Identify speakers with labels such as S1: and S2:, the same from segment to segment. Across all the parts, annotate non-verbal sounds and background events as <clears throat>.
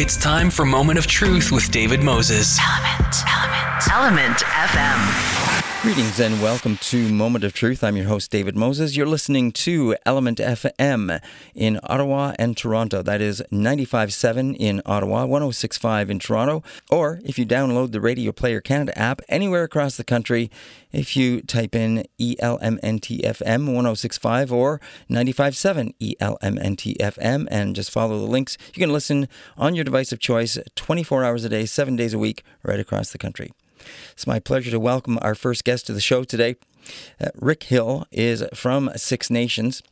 S1: It's time for Moment of Truth with David Moses.
S2: Element, Element, Element FM.
S3: Greetings and welcome to Moment of Truth. I'm your host, David Moses. You're listening to Element FM in Ottawa and Toronto. That is 95.7 in Ottawa, 106.5 in Toronto. Or if you download the Radio Player Canada app anywhere across the country, if you type in ELMNTFM 106.5 or 95.7 ELMNTFM and just follow the links, you can listen on your device of choice 24 hours a day, seven days a week, right across the country. It's my pleasure to welcome our first guest to the show today. Uh, Rick Hill is from Six Nations.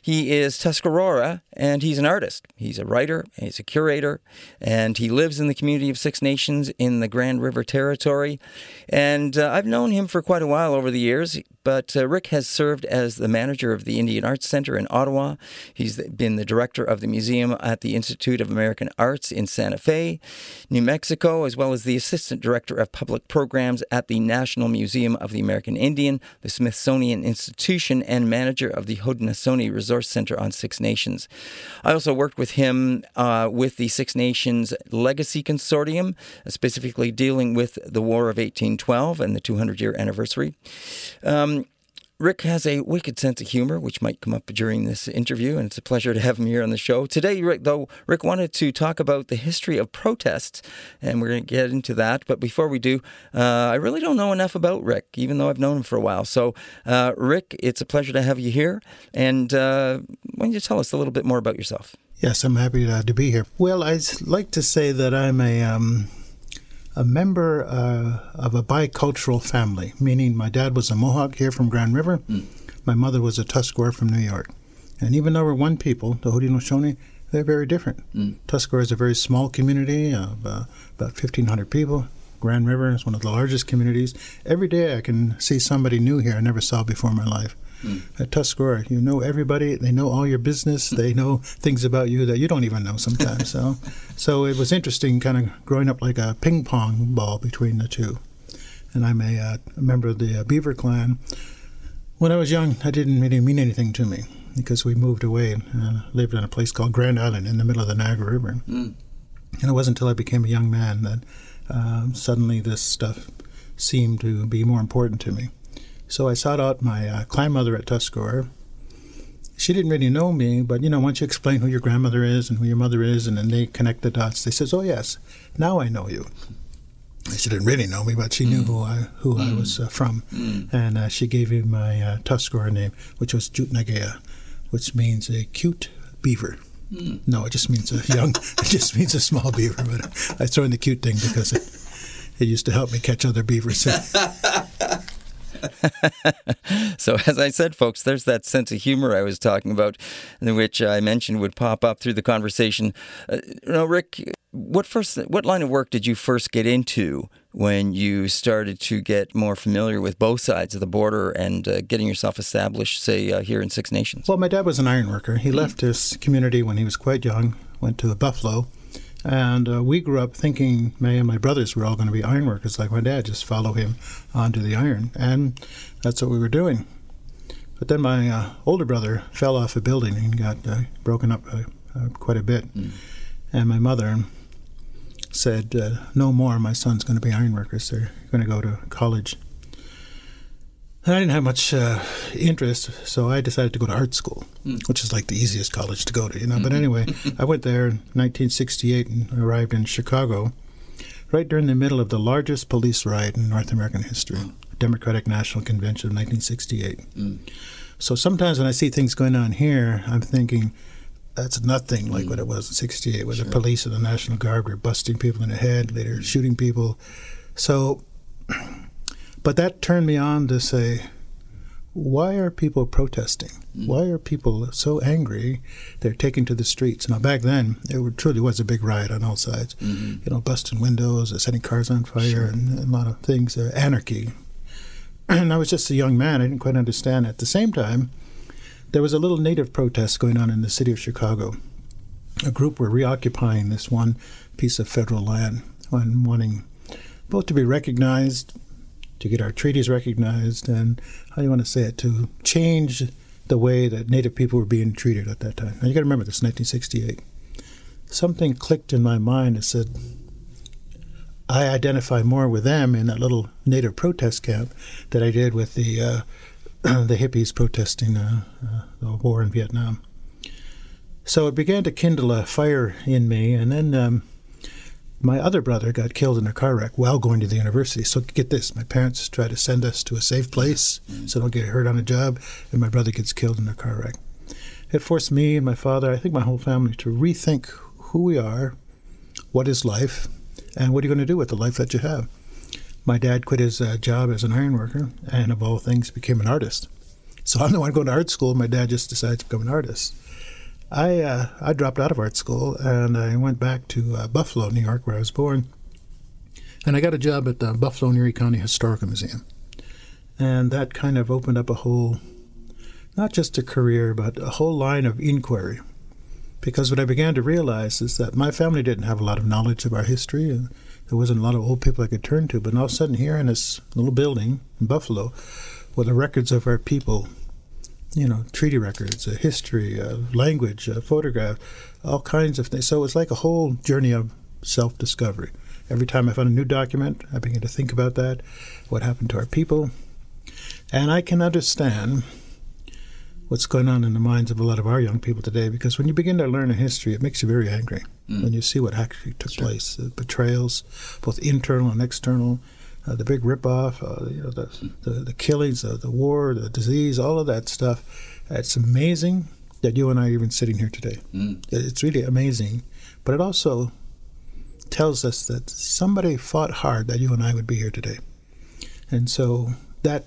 S3: He is Tuscarora and he's an artist. He's a writer, he's a curator, and he lives in the community of Six Nations in the Grand River Territory. And uh, I've known him for quite a while over the years, but uh, Rick has served as the manager of the Indian Arts Center in Ottawa. He's been the director of the museum at the Institute of American Arts in Santa Fe, New Mexico, as well as the assistant director of public programs at the National Museum of the American Indian, the Smithsonian Institution, and manager of the Haudenosaunee Resource Center on Six Nations. I also worked with him uh, with the Six Nations Legacy Consortium, specifically dealing with the War of 1812 and the 200 year anniversary. Um, Rick has a wicked sense of humor, which might come up during this interview, and it's a pleasure to have him here on the show. Today, Rick, though, Rick wanted to talk about the history of protests, and we're going to get into that. But before we do, uh, I really don't know enough about Rick, even though I've known him for a while. So, uh, Rick, it's a pleasure to have you here. And uh, why don't you tell us a little bit more about yourself?
S4: Yes, I'm happy to, to be here. Well, I'd like to say that I'm a. Um a member uh, of a bicultural family, meaning my dad was a Mohawk here from Grand River, mm. my mother was a Tuscarora from New York. And even though we're one people, the Haudenosaunee, they're very different. Mm. Tuscarora is a very small community of uh, about 1,500 people. Grand River is one of the largest communities. Every day I can see somebody new here I never saw before in my life. Mm. At Tuscarora, you know everybody. They know all your business. They know things about you that you don't even know sometimes. so, <laughs> so it was interesting, kind of growing up like a ping pong ball between the two. And I'm a, uh, a member of the uh, Beaver Clan. When I was young, I didn't really mean anything to me because we moved away and uh, lived in a place called Grand Island in the middle of the Niagara River. Mm. And it wasn't until I became a young man that um, suddenly this stuff seemed to be more important to me. So I sought out my uh, grandmother at Tuscarora. She didn't really know me, but you know, once you explain who your grandmother is and who your mother is, and then they connect the dots, they says, "Oh yes, now I know you." She didn't really know me, but she knew mm. who I who mm. I was uh, from, mm. and uh, she gave me my uh, Tuscarora name, which was Jutnagea, which means a cute beaver. Mm. No, it just means a young. <laughs> it just means a small beaver, but I throw in the cute thing because it, it used to help me catch other beavers. <laughs> <laughs>
S3: so, as I said, folks, there's that sense of humor I was talking about, which I mentioned would pop up through the conversation. Uh, Rick, what first, what line of work did you first get into when you started to get more familiar with both sides of the border and uh, getting yourself established, say, uh, here in Six Nations?
S4: Well, my dad was an iron worker. He left his community when he was quite young, went to the Buffalo and uh, we grew up thinking me and my brothers were all going to be ironworkers like my dad, just follow him onto the iron. And that's what we were doing. But then my uh, older brother fell off a building and got uh, broken up uh, uh, quite a bit. Mm. And my mother said, uh, No more, my son's going to be ironworkers. They're going to go to college. And I didn't have much uh, interest, so I decided to go to art school, mm. which is like the easiest college to go to, you know. But anyway, <laughs> I went there in 1968 and arrived in Chicago right during the middle of the largest police riot in North American history, mm. Democratic National Convention of 1968. Mm. So sometimes when I see things going on here, I'm thinking, that's nothing like what it was in 68, where sure. the police and the National Guard were busting people in the head, later shooting people. So but that turned me on to say, why are people protesting? Mm. Why are people so angry? They're taking to the streets. Now, back then, it truly was a big riot on all sides. Mm-hmm. You know, busting windows, setting cars on fire, sure. and, a lot of things, uh, anarchy. <clears throat> And I was just a young man. I didn't quite understand. At the same time, there was a little native protest going on in the city of Chicago. A group were reoccupying this one piece of federal land and wanting both to be recognized to get our treaties recognized, and how you want to say it, to change the way that Native people were being treated at that time. Now you got to remember this, 1968. something clicked in my mind and said, I identify more with them in that little native protest camp that I did with the uh, <clears throat> the hippies protesting uh, uh, the war in Vietnam. So it began to kindle a fire in me, and then um, my other brother got killed in a car wreck while going to the university. So get this: my parents try to send us to a safe place mm-hmm. so don't get hurt on a job, and my brother gets killed in a car wreck. It forced me and my father, I think my whole family, to rethink who we are, what is life, and what are you going to do with the life that you have. My dad quit his uh, job as an ironworker, and of all things, became an artist. So I'm the one going to art school. My dad just decided to become an artist. I uh, I dropped out of art school and I went back to uh, Buffalo, New York, where I was born, and I got a job at the Buffalo and Erie County Historical Museum, and that kind of opened up a whole, not just a career, but a whole line of inquiry, because what I began to realize is that my family didn't have a lot of knowledge of our history, and there wasn't a lot of old people I could turn to. But all of a sudden, here in this little building in Buffalo, were the records of our people you know, treaty records, uh, history, uh, language, a photograph, all kinds of things. So it's like a whole journey of self discovery. Every time I found a new document, I began to think about that, what happened to our people. And I can understand what's going on in the minds of a lot of our young people today because when you begin to learn a history, it makes you very angry mm. when you see what actually took sure. place the betrayals, both internal and external, uh, the big ripoff, uh, you know, the, the, the killings, the, the war, the disease, all of that stuff. It's amazing that you and I are even sitting here today. Mm. It's really amazing, but it also tells us that somebody fought hard that you and I would be here today, and so that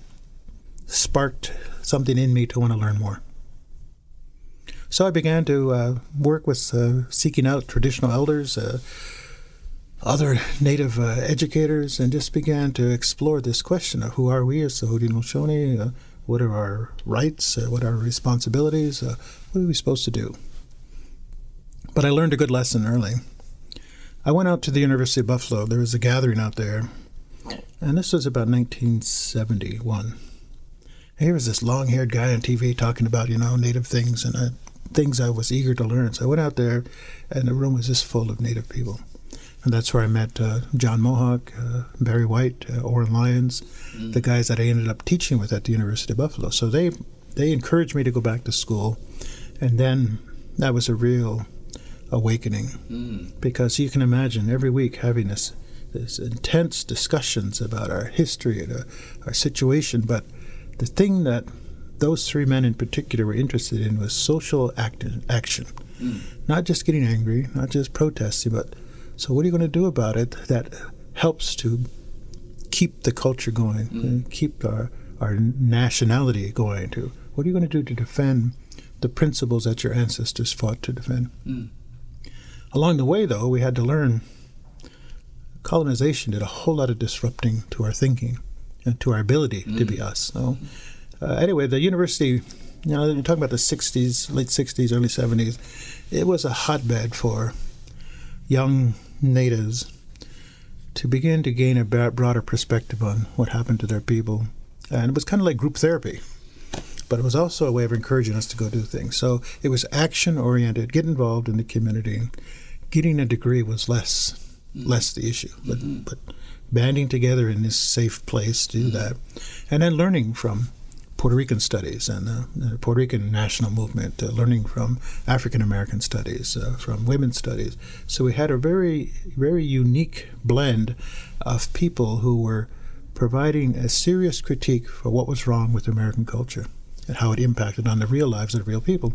S4: sparked something in me to want to learn more. So I began to uh, work with uh, seeking out traditional elders uh, other Native uh, educators and just began to explore this question of who are we as the Haudenosaunee, uh, what are our rights, uh, what are our responsibilities, uh, what are we supposed to do. But I learned a good lesson early. I went out to the University of Buffalo. There was a gathering out there, and this was about 1971. Here was this long-haired guy on TV talking about, you know, Native things and uh, things I was eager to learn. So I went out there, and the room was just full of Native people. And that's where I met uh, John Mohawk, uh, Barry White, uh, Oren Lyons, mm. the guys that I ended up teaching with at the University of Buffalo. So they they encouraged me to go back to school, and then that was a real awakening mm. because you can imagine every week having this this intense discussions about our history and our, uh, our situation, but the thing that those three men in particular were interested in was social act- action, mm. not just getting angry, not just protesting, but so, what are you going to do about it that helps to keep the culture going, mm. keep our, our nationality going? To what are you going to do to defend the principles that your ancestors fought to defend? Mm. Along the way, though, we had to learn colonization did a whole lot of disrupting to our thinking and to our ability mm. to be mm. us. So, uh, anyway, the university, you know, you're talking about the 60s, late 60s, early 70s, it was a hotbed for young natives to begin to gain a broader perspective on what happened to their people. And it was kind of like group therapy, but it was also a way of encouraging us to go do things. So it was action oriented, get involved in the community. Getting a degree was less mm-hmm. less the issue, but mm-hmm. but banding together in this safe place to do mm-hmm. that, and then learning from Puerto Rican studies and uh, the Puerto Rican national movement, uh, learning from African American studies, uh, from women's studies. So we had a very, very unique blend of people who were providing a serious critique for what was wrong with American culture and how it impacted on the real lives of real people,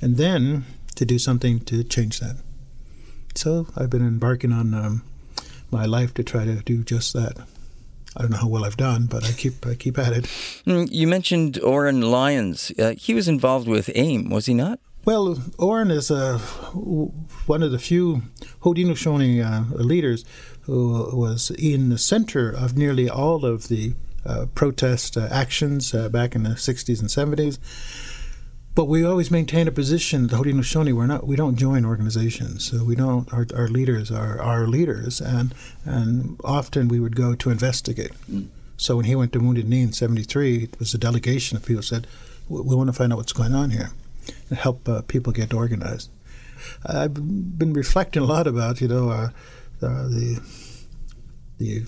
S4: and then to do something to change that. So I've been embarking on um, my life to try to do just that. I don't know how well I've done, but I keep I keep at it.
S3: Mm, you mentioned Oren Lyons. Uh, he was involved with AIM, was he not?
S4: Well, Oren is uh, one of the few Haudenosaunee uh, leaders who was in the center of nearly all of the uh, protest uh, actions uh, back in the 60s and 70s. But we always maintain a position. The Haudenosaunee, we're not. We don't join organizations. So we don't. Our, our leaders are our leaders, and and often we would go to investigate. Mm. So when he went to Wounded Knee in '73, it was a delegation of people said, "We, we want to find out what's going on here, and help uh, people get organized." I've been reflecting a lot about, you know, uh, uh, the the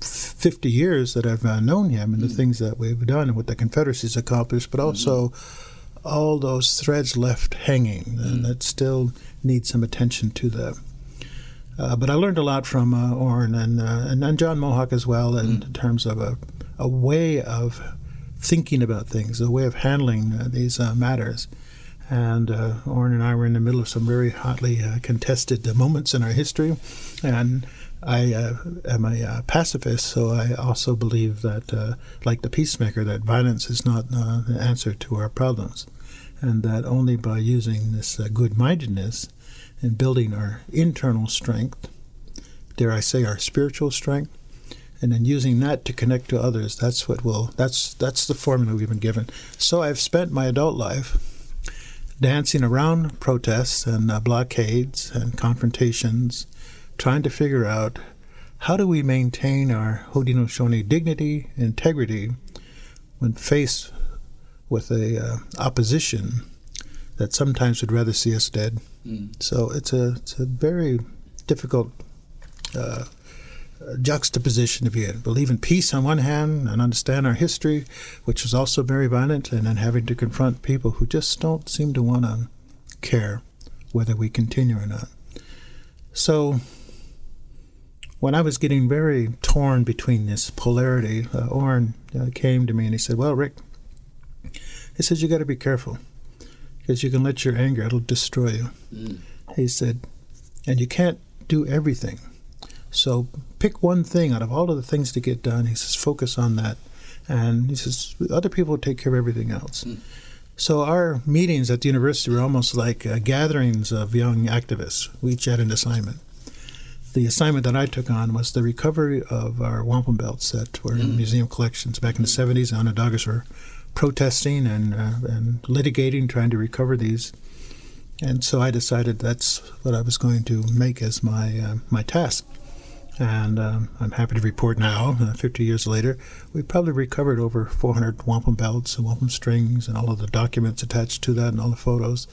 S4: 50 years that I've uh, known him and the mm. things that we've done and what the Confederacy's accomplished, but also mm-hmm. All those threads left hanging mm. and that still need some attention to them. Uh, but I learned a lot from uh, Oren and, uh, and, and John Mohawk as well in mm. terms of a, a way of thinking about things, a way of handling uh, these uh, matters. And uh, Oren and I were in the middle of some very hotly contested moments in our history, and I uh, am a uh, pacifist, so I also believe that, uh, like the peacemaker, that violence is not the answer to our problems, and that only by using this good mindedness and building our internal strength, dare I say, our spiritual strength, and then using that to connect to others. That's what will. That's that's the formula we've been given. So I've spent my adult life dancing around protests and uh, blockades and confrontations, trying to figure out how do we maintain our Haudenosaunee dignity, and integrity, when faced with a uh, opposition that sometimes would rather see us dead. Mm. So it's a it's a very difficult uh, juxtaposition to be in. Believe in peace on one hand and understand our history, which was also very violent, and then having to confront people who just don't seem to want to care whether we continue or not. So when I was getting very torn between this polarity, uh, Oren uh, came to me and he said, "Well, Rick," he says, "you got to be careful because you can let your anger it'll destroy you." Mm. He said, "And you can't do everything." So pick one thing out of all of the things to get done. He says, focus on that. And he says, other people will take care of everything else. Mm. So our meetings at the university were almost like uh, gatherings of young activists. We each had an assignment. The assignment that I took on was the recovery of our wampum belts that were mm. in museum collections back in the 70s. The Onondagas were protesting and, uh, and litigating, trying to recover these. And so I decided that's what I was going to make as my uh, my task. And um, I'm happy to report now, uh, 50 years later, we've probably recovered over 400 wampum belts and wampum strings and all of the documents attached to that and all the photos.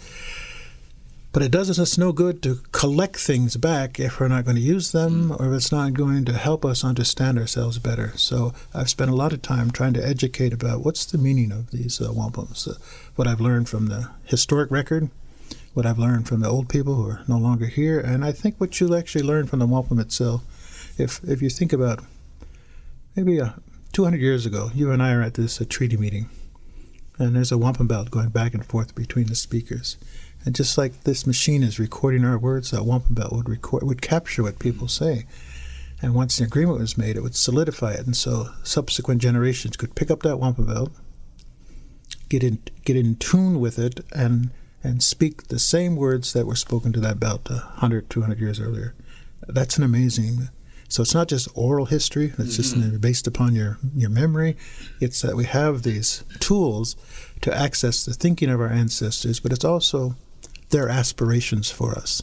S4: But it does us no good to collect things back if we're not going to use them mm. or if it's not going to help us understand ourselves better. So I've spent a lot of time trying to educate about what's the meaning of these uh, wampums, uh, what I've learned from the historic record, what I've learned from the old people who are no longer here, and I think what you'll actually learn from the wampum itself if if you think about maybe uh, 200 years ago, you and I are at this uh, treaty meeting, and there's a wampum belt going back and forth between the speakers. And just like this machine is recording our words, that wampum belt would record would capture what people say. And once the agreement was made, it would solidify it, and so subsequent generations could pick up that wampum belt, get in get in tune with it, and and speak the same words that were spoken to that belt 100, 200 years earlier. That's an amazing so it's not just oral history it's mm-hmm. just based upon your, your memory. It's that we have these tools to access the thinking of our ancestors, but it's also their aspirations for us.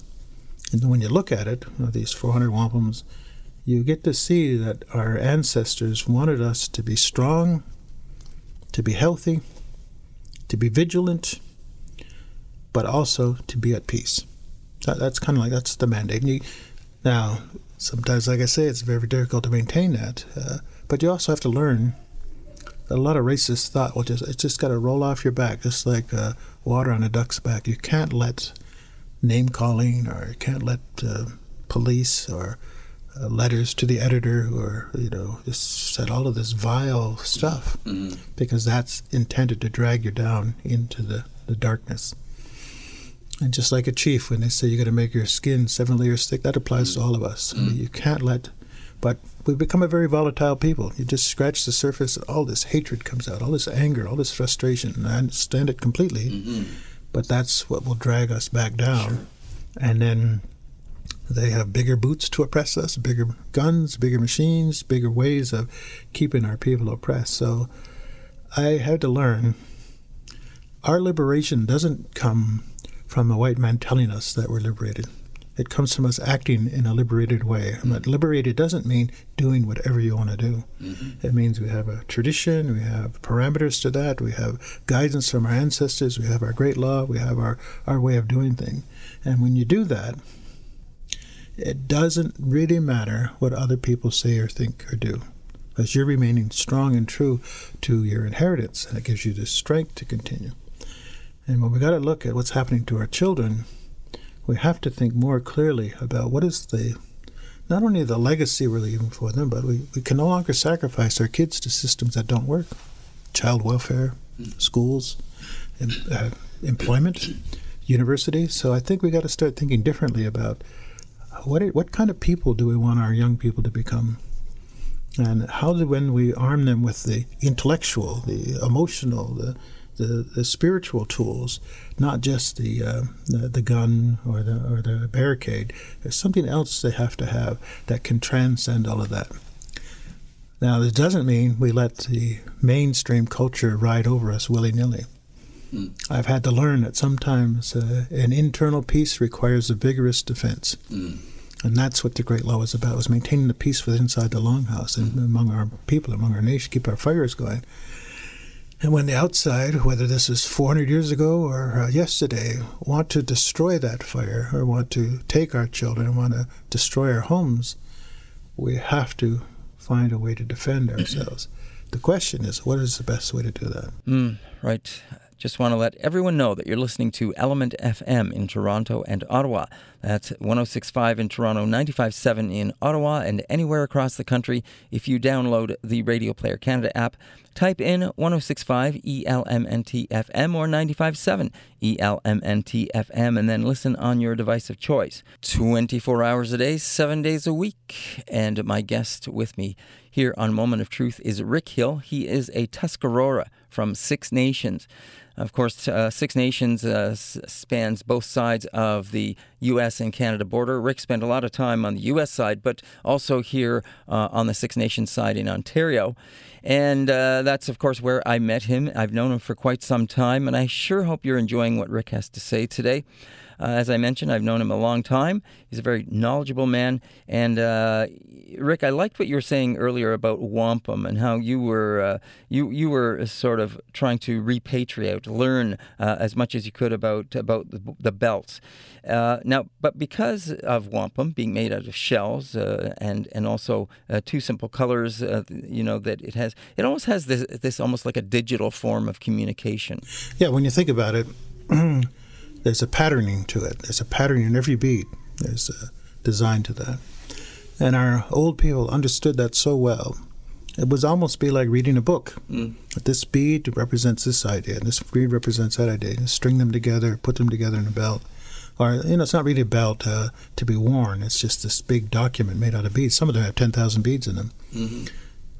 S4: And when you look at it, these 400 wampums, you get to see that our ancestors wanted us to be strong, to be healthy, to be vigilant, but also to be at peace. That, that's kind of like that's the mandate. You, now, sometimes, like I say, it's very difficult to maintain that. Uh, but you also have to learn a lot of racist thought will just it's just got to roll off your back, just like uh, water on a duck's back. You can't let name calling or you can't let uh, police or uh, letters to the editor or you know just said all of this vile stuff mm-hmm. because that's intended to drag you down into the, the darkness. And just like a chief, when they say you got to make your skin seven layers thick, that applies mm. to all of us. Mm. I mean, you can't let, but we become a very volatile people. You just scratch the surface, and all this hatred comes out, all this anger, all this frustration. And I understand it completely, mm-hmm. but that's what will drag us back down. Sure. And then they have bigger boots to oppress us, bigger guns, bigger machines, bigger ways of keeping our people oppressed. So I had to learn our liberation doesn't come from a white man telling us that we're liberated. It comes from us acting in a liberated way. But mm-hmm. liberated doesn't mean doing whatever you want to do. Mm-hmm. It means we have a tradition, we have parameters to that, we have guidance from our ancestors, we have our great law, we have our, our way of doing things. And when you do that, it doesn't really matter what other people say or think or do. Because you're remaining strong and true to your inheritance, and it gives you the strength to continue. And when we got to look at what's happening to our children, we have to think more clearly about what is the not only the legacy we're leaving for them, but we, we can no longer sacrifice our kids to systems that don't work. Child welfare, schools, em, uh, employment, universities. So I think we got to start thinking differently about what what kind of people do we want our young people to become, and how do when we arm them with the intellectual, the emotional, the the, the spiritual tools, not just the, uh, the, the gun or the or the barricade. There's something else they have to have that can transcend all of that. Now, this doesn't mean we let the mainstream culture ride over us willy nilly. I've had to learn that sometimes uh, an internal peace requires a vigorous defense. And that's what the Great Law was about, was maintaining the peace within inside the longhouse and among our people, among our nation, keep our fires going. And when the outside, whether this is 400 years ago or uh, yesterday, want to destroy that fire or want to take our children want to destroy our homes, we have to find a way to defend <clears throat> ourselves. The question is, what is the best way to do that?
S3: Mm, right. Just want to let everyone know that you're listening to Element FM in Toronto and Ottawa. That's 1065 in Toronto, 957 in Ottawa, and anywhere across the country. If you download the Radio Player Canada app, type in 1065 ELMNT FM or 957 ELMNT FM, and then listen on your device of choice. 24 hours a day, seven days a week. And my guest with me here on Moment of Truth is Rick Hill. He is a Tuscarora from Six Nations. Of course, uh, Six Nations uh, spans both sides of the U.S. and Canada border. Rick spent a lot of time on the U.S. side, but also here uh, on the Six Nations side in Ontario. And uh, that's, of course, where I met him. I've known him for quite some time, and I sure hope you're enjoying what Rick has to say today. Uh, as I mentioned, I've known him a long time. He's a very knowledgeable man. And uh, Rick, I liked what you were saying earlier about wampum and how you were uh, you you were sort of trying to repatriate, learn uh, as much as you could about about the, the belts. Uh, now, but because of wampum being made out of shells uh, and and also two simple colors, you know that it has it almost has this this almost like a digital form of communication.
S4: Yeah, when you think about it, <clears throat> there's a patterning to it. There's a pattern in every bead. There's a design to that. And our old people understood that so well. It would almost be like reading a book. That This bead represents this idea, and this bead represents that idea. You string them together, put them together in a belt. Or, you know, it's not really a belt uh, to be worn. It's just this big document made out of beads. Some of them have 10,000 beads in them.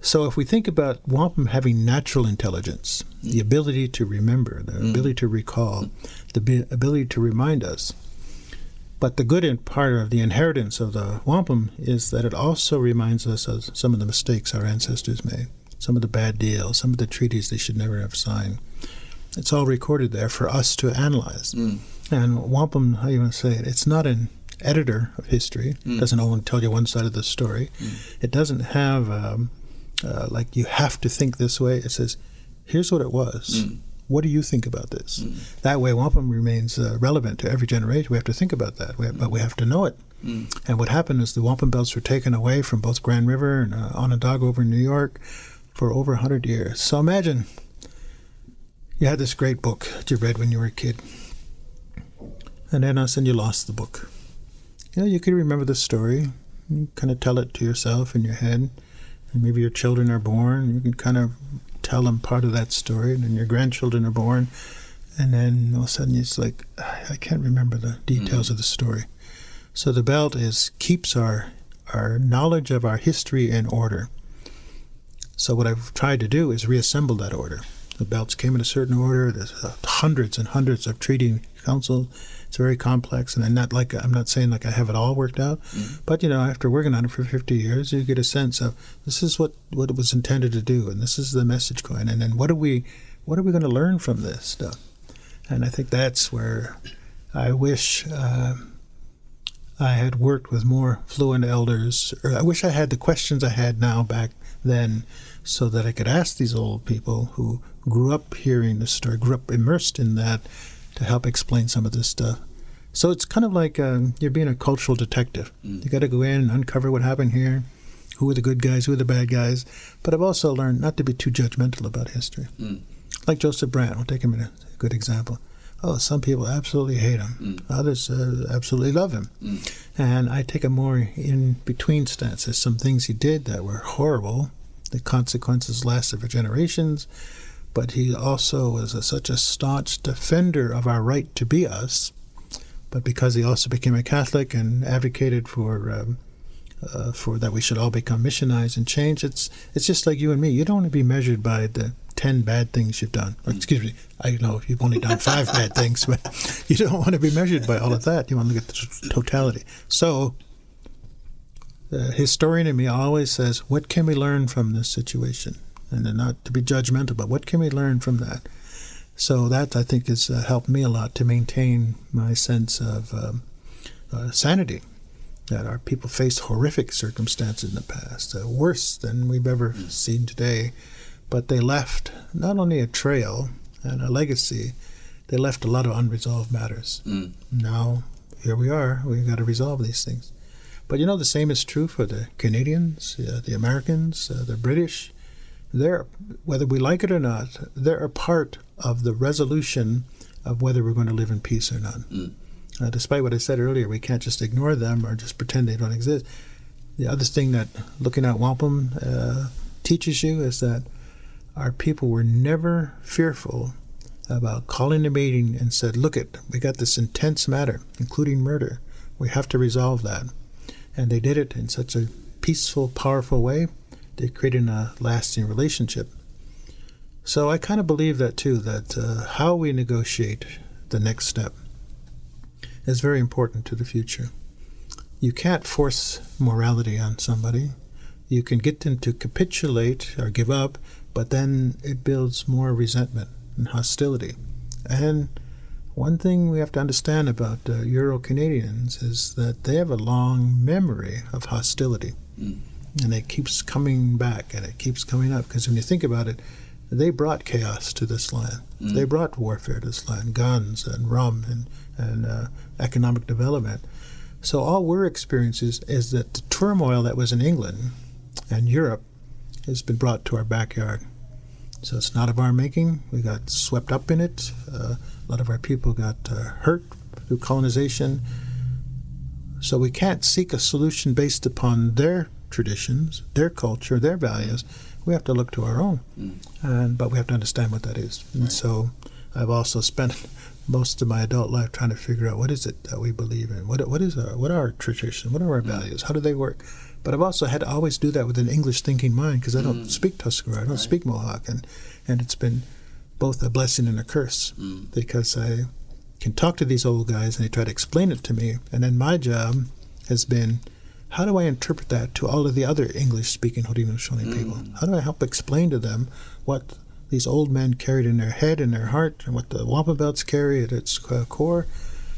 S4: So if we think about wampum having natural intelligence, the mm. ability to remember, the mm. ability to recall, the bi- ability to remind us, but the good part of the inheritance of the wampum is that it also reminds us of some of the mistakes our ancestors made, some of the bad deals, some of the treaties they should never have signed. It's all recorded there for us to analyze. Mm. And wampum, how you want to say it, it's not an editor of history. It doesn't only tell you one side of the story. It doesn't have um, uh, like you have to think this way. It says, here's what it was. What do you think about this? That way, wampum remains uh, relevant to every generation. We have to think about that, we have, but we have to know it. And what happened is the wampum belts were taken away from both Grand River and uh, Onondaga over in New York for over 100 years. So imagine you had this great book that you read when you were a kid, and then all of a sudden you lost the book. You know, you could remember the story, you kind of tell it to yourself in your head, and maybe your children are born, you can kind of tell them part of that story, and then your grandchildren are born, and then all of a sudden it's like, I can't remember the details of the story. So the belt is keeps our our knowledge of our history in order. So what I've tried to do is reassemble that order. The belts came in a certain order. There's uh, hundreds and hundreds of treaty councils. It's very complex, and I'm not like I'm not saying like I have it all worked out, but you know, after working on it for 50 years, you get a sense of this is what what it was intended to do, and this is the message going, and then what are we what are we going to learn from this stuff? And I think that's where I wish. Uh, I had worked with more fluent elders. Or I wish I had the questions I had now back then so that I could ask these old people who grew up hearing the story, grew up immersed in that to help explain some of this stuff. So it's kind of like um, you're being a cultural detective. Mm. You got to go in and uncover what happened here, who are the good guys, who are the bad guys. But I've also learned not to be too judgmental about history. Mm. Like Joseph Brant, we'll take him as a good example. Oh, some people absolutely hate him. Mm. Others uh, absolutely love him. Mm. And I take a more in between stance. There's some things he did that were horrible. The consequences lasted for generations. But he also was a, such a staunch defender of our right to be us. But because he also became a Catholic and advocated for um, uh, for that we should all become missionized and change. It's it's just like you and me. You don't want to be measured by the ten bad things you've done. Or, excuse me, I know you've only done five bad <laughs> things, but you don't want to be measured by all of that. You want to look at the totality. So, the historian in me always says, "What can we learn from this situation?" And not to be judgmental, but what can we learn from that? So that I think has uh, helped me a lot to maintain my sense of um, uh, sanity that our people faced horrific circumstances in the past, uh, worse than we've ever seen today. But they left not only a trail and a legacy, they left a lot of unresolved matters. Mm. Now, here we are. We've got to resolve these things. But you know, the same is true for the Canadians, uh, the Americans, uh, the British. They're, whether we like it or not, they're a part of the resolution of whether we're going to live in peace or not. Mm. Uh, despite what I said earlier, we can't just ignore them or just pretend they don't exist. The other thing that looking at wampum uh, teaches you is that our people were never fearful about calling a meeting and said, "Look, it, we got this intense matter, including murder. We have to resolve that." And they did it in such a peaceful, powerful way. They created a lasting relationship. So I kind of believe that too. That uh, how we negotiate the next step is very important to the future. You can't force morality on somebody. You can get them to capitulate or give up, but then it builds more resentment and hostility. And one thing we have to understand about uh, Euro Canadians is that they have a long memory of hostility. Mm. And it keeps coming back and it keeps coming up. Because when you think about it, they brought chaos to this land. Mm. They brought warfare to this land, guns and rum and and uh, economic development. So all we're experiencing is, is that the turmoil that was in England and Europe has been brought to our backyard. So it's not of our making. We got swept up in it. Uh, a lot of our people got uh, hurt through colonization. So we can't seek a solution based upon their traditions, their culture, their values. We have to look to our own, mm. and but we have to understand what that is. And right. so, I've also spent <laughs> most of my adult life trying to figure out what is it that we believe in, what what is our what are our traditions, what are our mm. values, how do they work. But I've also had to always do that with an English thinking mind because I don't mm. speak Tuscarora, I don't right. speak Mohawk, and and it's been both a blessing and a curse mm. because I can talk to these old guys and they try to explain it to me, and then my job has been how do I interpret that to all of the other English speaking Haudenosaunee mm. people? How do I help explain to them what these old men carried in their head and their heart, and what the wampum belts carry at its uh, core.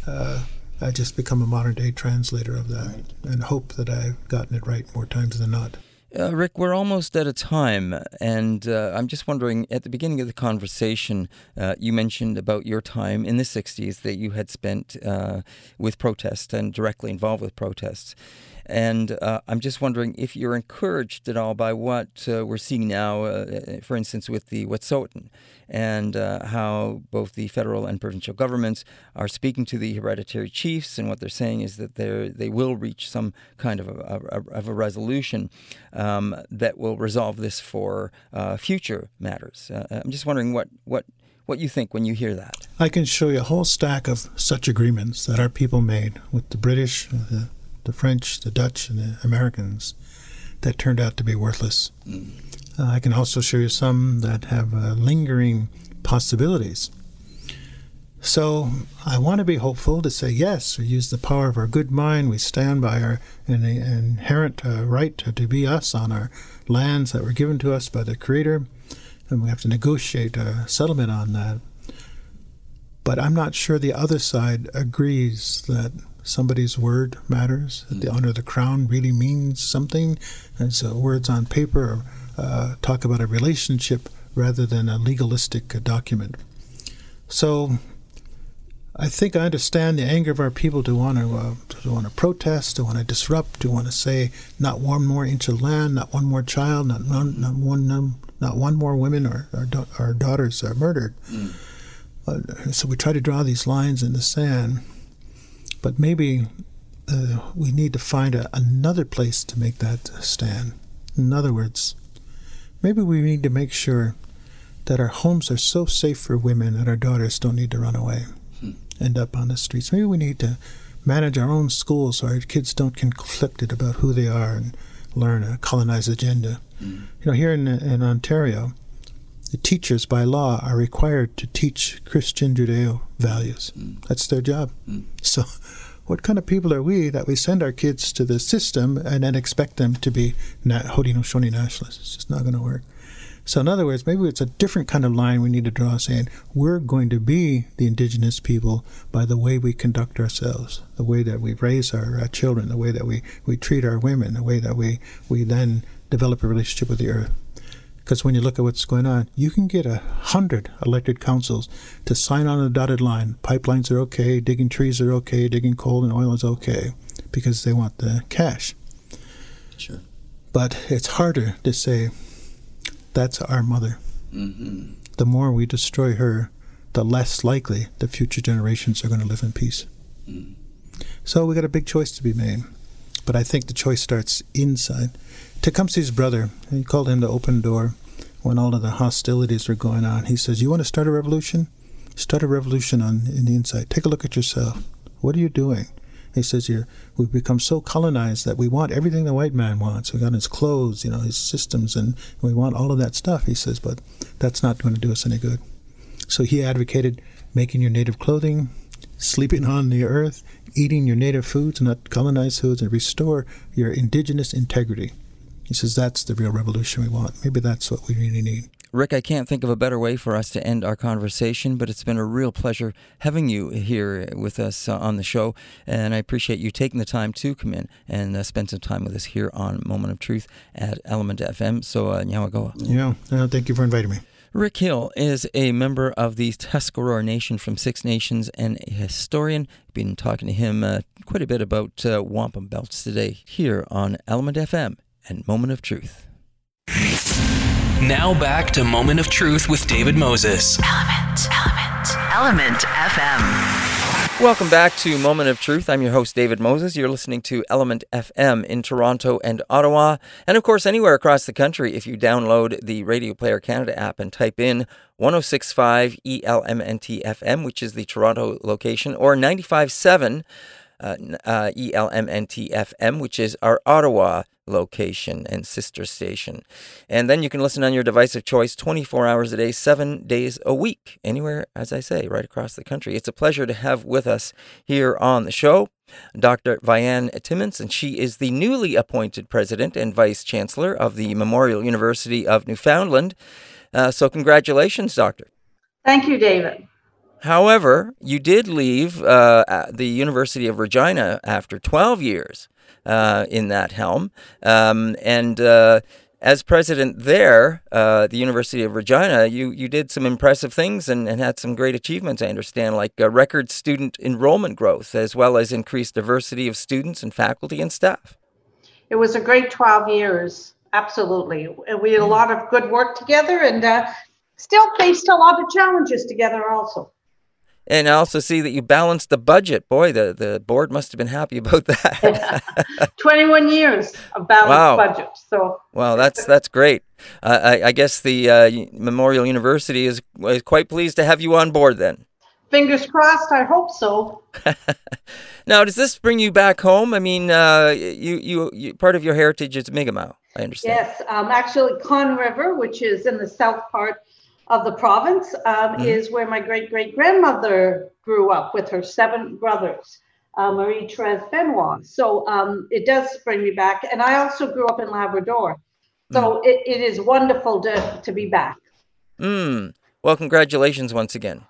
S4: Uh, I just become a modern day translator of that right. and hope that I've gotten it right more times than not.
S3: Uh, Rick, we're almost at a time, and uh, I'm just wondering at the beginning of the conversation, uh, you mentioned about your time in the 60s that you had spent uh, with protests and directly involved with protests. And uh, I'm just wondering if you're encouraged at all by what uh, we're seeing now, uh, for instance, with the Wet'suwet'en, and uh, how both the federal and provincial governments are speaking to the hereditary chiefs, and what they're saying is that they they will reach some kind of a, a of a resolution um, that will resolve this for uh, future matters. Uh, I'm just wondering what what what you think when you hear that.
S4: I can show you a whole stack of such agreements that our people made with the British, the the French, the Dutch, and the Americans that turned out to be worthless. Mm. Uh, I can also show you some that have uh, lingering possibilities. So I want to be hopeful to say yes, we use the power of our good mind, we stand by our inherent uh, right to, to be us on our lands that were given to us by the Creator, and we have to negotiate a settlement on that. But I'm not sure the other side agrees that somebody's word matters. That the honor of the crown really means something. And so words on paper uh, talk about a relationship rather than a legalistic document. So I think I understand the anger of our people to want to, uh, to want to protest, to want to disrupt, to want to say not one more inch of land, not one more child, not one, not one, not one more women or our, our daughters are murdered. Mm. Uh, so we try to draw these lines in the sand, but maybe uh, we need to find a, another place to make that stand. In other words, maybe we need to make sure that our homes are so safe for women that our daughters don't need to run away, hmm. end up on the streets. Maybe we need to manage our own schools so our kids don't get conflicted about who they are and learn a colonized agenda. Hmm. You know, here in, in Ontario, the teachers by law are required to teach Christian Judeo values. Mm. That's their job. Mm. So, what kind of people are we that we send our kids to the system and then expect them to be Haudenosaunee nationalists? It's just not going to work. So, in other words, maybe it's a different kind of line we need to draw saying we're going to be the indigenous people by the way we conduct ourselves, the way that we raise our uh, children, the way that we, we treat our women, the way that we, we then develop a relationship with the earth. Because when you look at what's going on, you can get a hundred elected councils to sign on a dotted line. Pipelines are okay, digging trees are okay, digging coal and oil is okay, because they want the cash.
S3: Sure.
S4: But it's harder to say, that's our mother. Mm-hmm. The more we destroy her, the less likely the future generations are going to live in peace. Mm. So we got a big choice to be made. But I think the choice starts inside. Tecumseh's brother, he called him the open door when all of the hostilities were going on. He says, You want to start a revolution? Start a revolution on in the inside. Take a look at yourself. What are you doing? He says, You're, We've become so colonized that we want everything the white man wants. We got his clothes, you know, his systems, and we want all of that stuff. He says, But that's not going to do us any good. So he advocated making your native clothing, sleeping on the earth, eating your native foods, not colonized foods, and restore your indigenous integrity. He says that's the real revolution we want. Maybe that's what we really need.
S3: Rick, I can't think of a better way for us to end our conversation, but it's been a real pleasure having you here with us uh, on the show. And I appreciate you taking the time to come in and uh, spend some time with us here on Moment of Truth at Element FM. So, uh, Nyawagoa.
S4: Yeah, uh, thank you for inviting me.
S3: Rick Hill is a member of the Tuscarora Nation from Six Nations and a historian. Been talking to him uh, quite a bit about uh, wampum belts today here on Element FM and Moment of Truth.
S1: Now back to Moment of Truth with David Moses.
S2: Element, Element, Element FM.
S3: Welcome back to Moment of Truth. I'm your host, David Moses. You're listening to Element FM in Toronto and Ottawa, and of course, anywhere across the country if you download the Radio Player Canada app and type in 1065 ELMNT FM, which is the Toronto location, or 957 uh, uh, ELMNT FM, which is our Ottawa location and sister station. And then you can listen on your device of choice 24 hours a day, seven days a week, anywhere, as I say, right across the country. It's a pleasure to have with us here on the show Dr. Vianne Timmins, and she is the newly appointed president and vice chancellor of the Memorial University of Newfoundland. Uh, so, congratulations, Doctor.
S5: Thank you, David.
S3: However, you did leave uh, the University of Regina after 12 years uh, in that helm. Um, and uh, as president there, uh, the University of Regina, you, you did some impressive things and, and had some great achievements, I understand, like record student enrollment growth, as well as increased diversity of students and faculty and staff.
S5: It was a great 12 years, absolutely. We did a lot of good work together and uh, still faced a lot of challenges together also.
S3: And I also see that you balanced the budget. Boy, the, the board must have been happy about <laughs> that. <laughs>
S5: 21 years of balanced wow. budget. So
S3: well, that's that's great. Uh, I, I, guess the uh, Memorial University is, is quite pleased to have you on board then.
S5: Fingers crossed. I hope so. <laughs>
S3: now, does this bring you back home? I mean, uh, you, you, you part of your heritage is Mi'kmaq. I understand.
S5: Yes, um, actually, Conne River, which is in the south part of the province um, mm-hmm. is where my great great grandmother grew up with her seven brothers, uh, Marie Therese Benoit. So um, it does bring me back. And I also grew up in Labrador. So mm. it, it is wonderful to, to be back.
S3: Mm. Well, congratulations once again.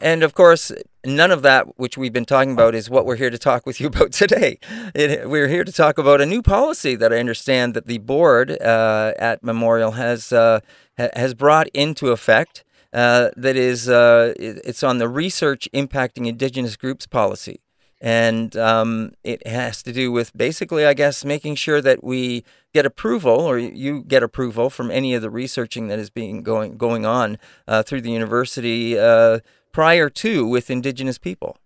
S3: And of course, none of that which we've been talking about is what we're here to talk with you about <laughs> today. It, we're here to talk about a new policy that I understand that the board uh, at Memorial has uh, has brought into effect. Uh, that is, uh, it's on the research impacting Indigenous groups policy, and um, it has to do with basically, I guess, making sure that we get approval or you get approval from any of the researching that is being going going on uh, through the university uh, prior to with Indigenous people.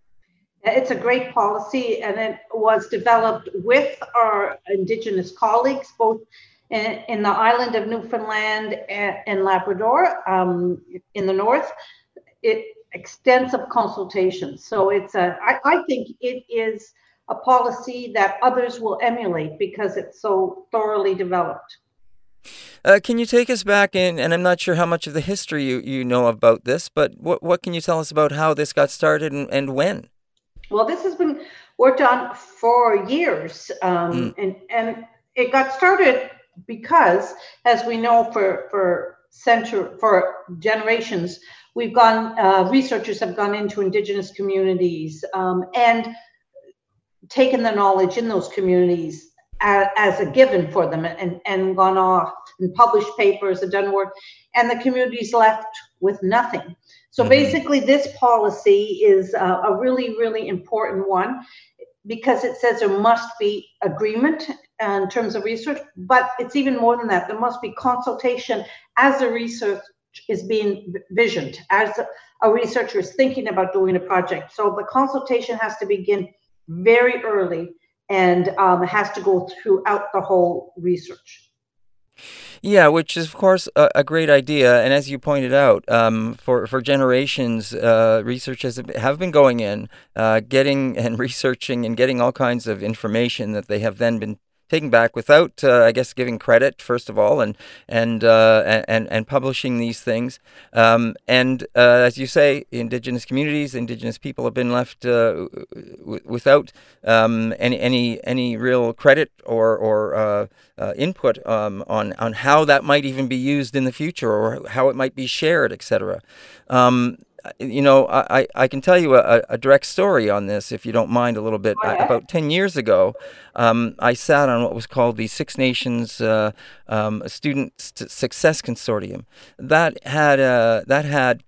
S5: It's a great policy, and it was developed with our Indigenous colleagues, both in, in the island of Newfoundland and, Labrador um, in the north. It extensive consultations. So it's a. I, I think it is a policy that others will emulate because it's so thoroughly developed.
S3: Uh, can you take us back in, and I'm not sure how much of the history you, you know about this, but what, what can you tell us about how this got started and, and when?
S5: Well, this has been worked on for years, um, mm. and, and it got started because, as we know, for, for, century, for generations, we've gone, uh, researchers have gone into indigenous communities um, and taken the knowledge in those communities as, as, a given for them and, and gone off and published papers and done work, and the community's left with nothing. So mm-hmm. basically, this policy is a, a really, really important one because it says there must be agreement in terms of research, but it's even more than that. There must be consultation as the research is being visioned, as a researcher is thinking about doing a project. So the consultation has to begin very early and um, has to go throughout the whole research.
S3: Yeah, which is of course a, a great idea, and as you pointed out, um, for for generations, uh, researchers have been going in, uh, getting and <laughs> researching and getting all kinds of information that they have then been taking back without, uh, I guess, giving credit first of all, and and uh, and and publishing these things. Um, and uh, as you say, indigenous communities, indigenous people have been left uh, w- without um, any any any real credit or or uh, input um, on on how that might even be used in the future or how it might be shared, etc. Um, you know, I, I can tell you a, a, direct story on this, if you don't mind a little bit. I, about 10 years ago, um, I sat on what was called the Six Nations uh, um, Student Success Consortium. That had, uh, that had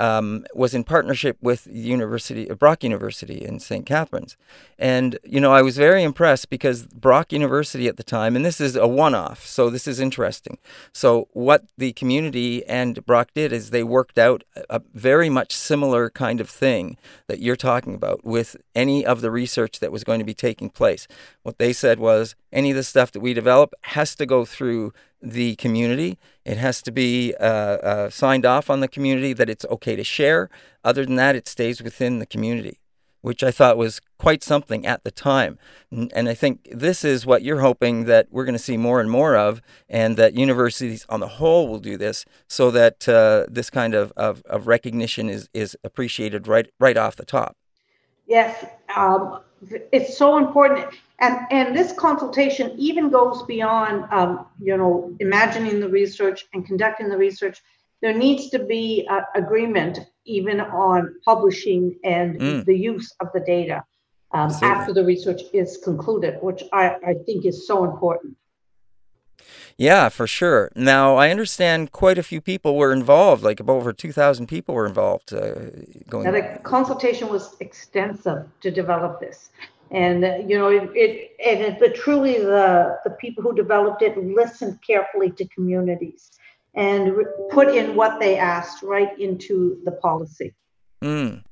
S3: um, was in partnership with the University, of Brock University in St. Catharines. And, you know, I was very impressed because Brock University at the time, and this is a one off, so this is interesting. So, what the community and Brock did is they worked out a very much similar kind of thing that you're talking about with any of the research that was going to be taking place. What they said was any of the stuff that we develop has to go through the community. It has to be uh, uh, signed off on the community that it's okay to share. Other than that, it stays within the community, which I thought was quite something at the time. And I think this is what you're hoping that we're going to see more and more of, and that universities on the whole will do this so that uh, this kind of, of, of, recognition is, is appreciated right, right off the top.
S5: Yes, um, it's so important and and this consultation even goes beyond um, you know imagining the research and conducting the research there needs to be a, agreement even on publishing and mm. the use of the data um, after the research is concluded which I, I think is so important
S3: yeah, for sure. Now, I understand quite a few people were involved, like over 2,000 people were involved. Uh,
S5: going. Now, the consultation was extensive to develop this and uh, you know it, it, and it but truly the the people who developed it listened carefully to communities and re- put in what they asked right into the policy
S3: mm.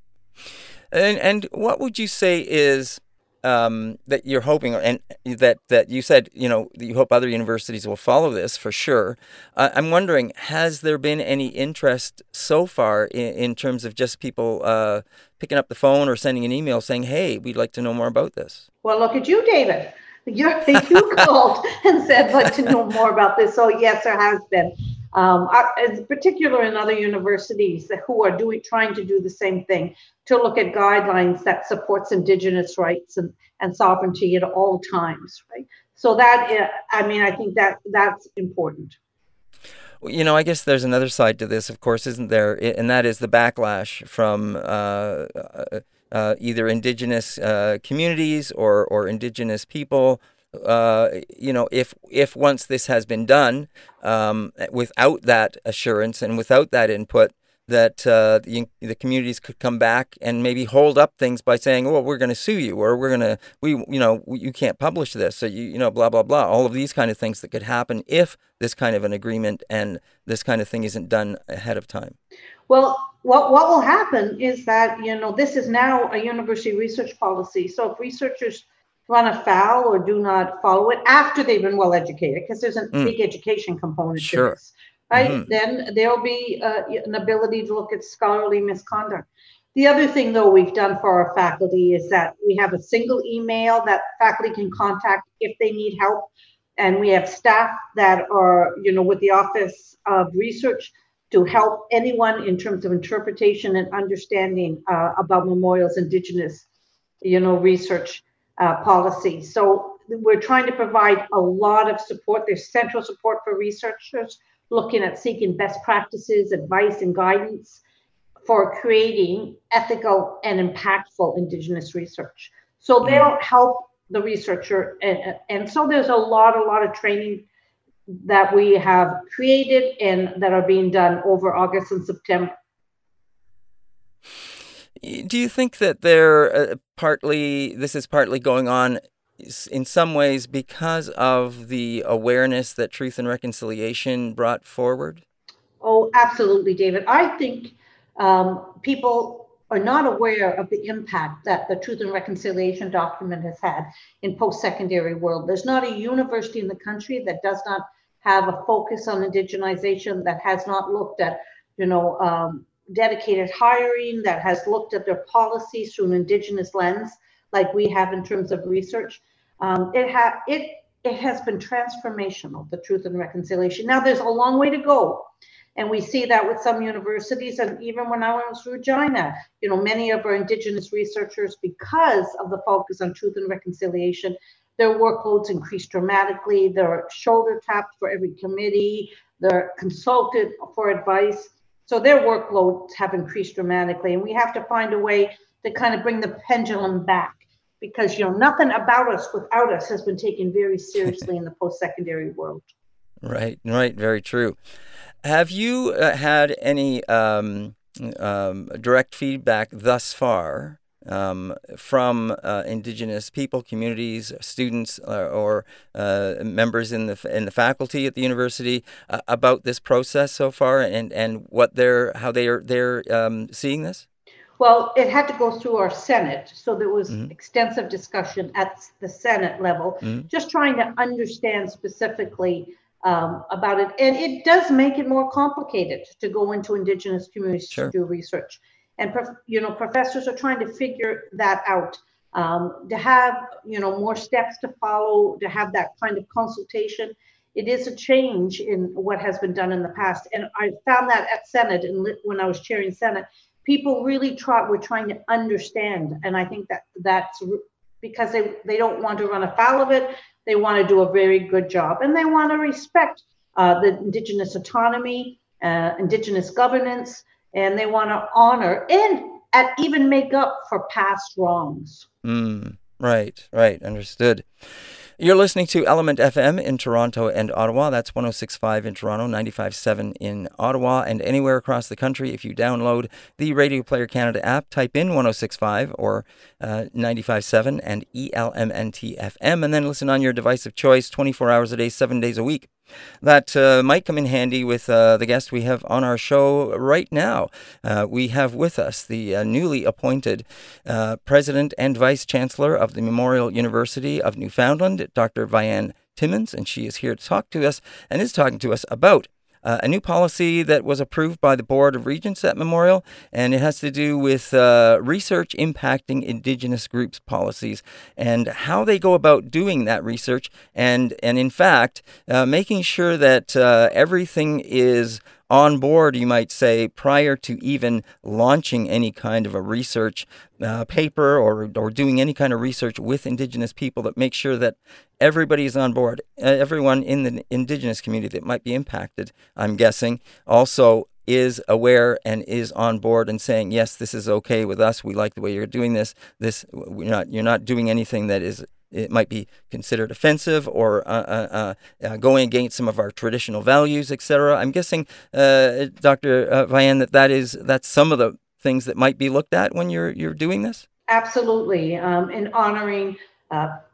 S3: and and what would you say is um, that you're hoping, and that that you said, you know, you hope other universities will follow this for sure. Uh, I'm wondering, has there been any interest so far in, in terms of just people uh, picking up the phone or sending an email saying, "Hey, we'd like to know more about this"?
S5: Well, look at you, David. You're, <laughs> you called and said, "Like to know more about this." So yes, there has been um, in particular in other universities who are doing trying to do the same thing to look at guidelines that supports indigenous rights and, and sovereignty at all times right so that i mean i think that that's important
S3: you know, I guess there's another side to this, of course, isn't there? And that is the backlash from uh, uh, uh, either indigenous uh, communities or, or indigenous people. Uh, you know, if if once this has been done um, without that assurance and without that input, that uh, the, the communities could come back and maybe hold up things by saying, "Well, we're going to sue you," or "We're going to we you know you can't publish this," so you you know blah blah blah. All of these kind of things that could happen if this kind of an agreement and this kind of thing isn't done ahead of time.
S5: Well, what, what will happen is that, you know, this is now a university research policy. So if researchers run afoul or do not follow it after they've been well educated, because there's a
S3: Mm.
S5: big education component
S3: Sure.
S5: to this, right?
S3: Mhm.
S5: Then there'll be uh, an ability to look at scholarly misconduct. The other thing, though, we've done for our faculty is that we have a single email that faculty can contact if they need help. And we have staff that are, you know, with the Office of Research to help anyone in terms of interpretation and understanding uh, about Memorial's Indigenous, you know, research uh, policy. So we're trying to provide a lot of support. There's central support for researchers looking at seeking best practices, advice, and guidance for creating ethical and impactful Indigenous research. So they'll help the researcher, and, and so there's a lot, a lot of training that we have created and that are being done over August and September.
S3: Do you think that they're uh, partly this is partly going on in some ways because of the awareness that Truth and Reconciliation brought forward?
S5: Oh, absolutely, David. I think um, people are not aware of the impact that the Truth and Reconciliation document has had in post-secondary world. There's not a university in the country that does not have a focus on indigenization, that has not looked at, you know, um, dedicated hiring, that has looked at their policies through an indigenous lens, like we have in terms of research. Um, it ha- it it has been transformational, the Truth and Reconciliation. Now there's a long way to go. And we see that with some universities, and even when I was in Regina, you know, many of our Indigenous researchers, because of the focus on truth and reconciliation, their workloads increased dramatically. They're shoulder tapped for every committee. They're consulted for advice. So their workloads have increased dramatically, and we have to find a way to kind of bring the pendulum back because you know nothing about us without us has been taken very seriously in the post-secondary world.
S3: Right, right, very true. Have you uh, had any um, um, direct feedback thus far um, from uh, Indigenous people, communities, students, uh, or uh, members in the in the faculty at the university uh, about this process so far, and, and what they're how they are they're um, seeing this?
S5: Well, it had to go through our Senate, so there was
S3: Mhm.
S5: extensive discussion at the Senate level,
S3: Mhm.
S5: just trying to understand specifically um, about it. And it does make it more complicated to go into Indigenous communities
S3: Sure.
S5: to do research. And you know, professors are trying to figure that out. Um, to have you know more steps to follow, to have that kind of consultation, it is a change in what has been done in the past. And I found that at Senate and when I was chairing Senate, people really try were trying to understand and i think that that's because they they don't want to run afoul of it they want to do a very good job and they want to respect uh, the indigenous autonomy uh, indigenous governance and they want to honor and and even make up for past wrongs
S3: Mm, right, right, understood. You're listening to Element FM in Toronto and Ottawa. That's 1065 in Toronto, 957 in Ottawa, and anywhere across the country. If you download the Radio Player Canada app, type in 1065 or uh, 957 and E ELMNT FM, and then listen on your device of choice 24 hours a day, seven days a week. That uh, might come in handy with uh, the guest we have on our show right now. Uh, we have with us the uh, newly appointed uh, President and Vice Chancellor of the Memorial University of Newfoundland, Dr. Vianne Timmons, and she is here to talk to us and is talking to us about uh, a new policy that was approved by the Board of Regents at Memorial, and it has to do with uh, research impacting Indigenous groups' policies and how they go about doing that research, and and in fact, uh, making sure that uh, everything is on board, you might say, prior to even launching any kind of a research uh, paper or, or doing any kind of research with Indigenous people that make sure that everybody is on board. Everyone in the Indigenous community that might be impacted, I'm guessing, also is aware and is on board and saying yes this is okay with us we like the way you're doing this this we're not you're not doing anything that is it might be considered offensive or uh, uh, uh, uh going against some of our traditional values, etc. I'm guessing, uh, Dr. Uh, Vianne, that that is that's some of the things that might be looked at when you're you're doing this.
S5: Absolutely, um, and honoring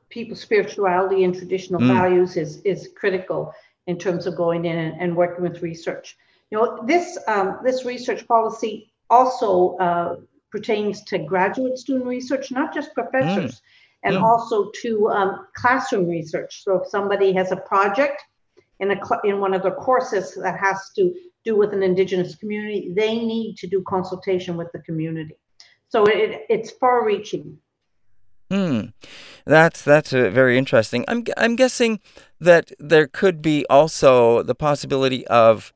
S5: people's spirituality and traditional mm. values is is critical in terms of going in and, and working with research. You know, this um, this research policy also pertains to graduate student research, not just professors. Mm and mm. also to um, classroom research. So if somebody has a project in a cl- in one of the courses that has to do with an indigenous community, they need to do consultation with the community. So it, it's far-reaching.
S3: Hmm, that's that's uh, very interesting. I'm I'm guessing that there could be also the possibility of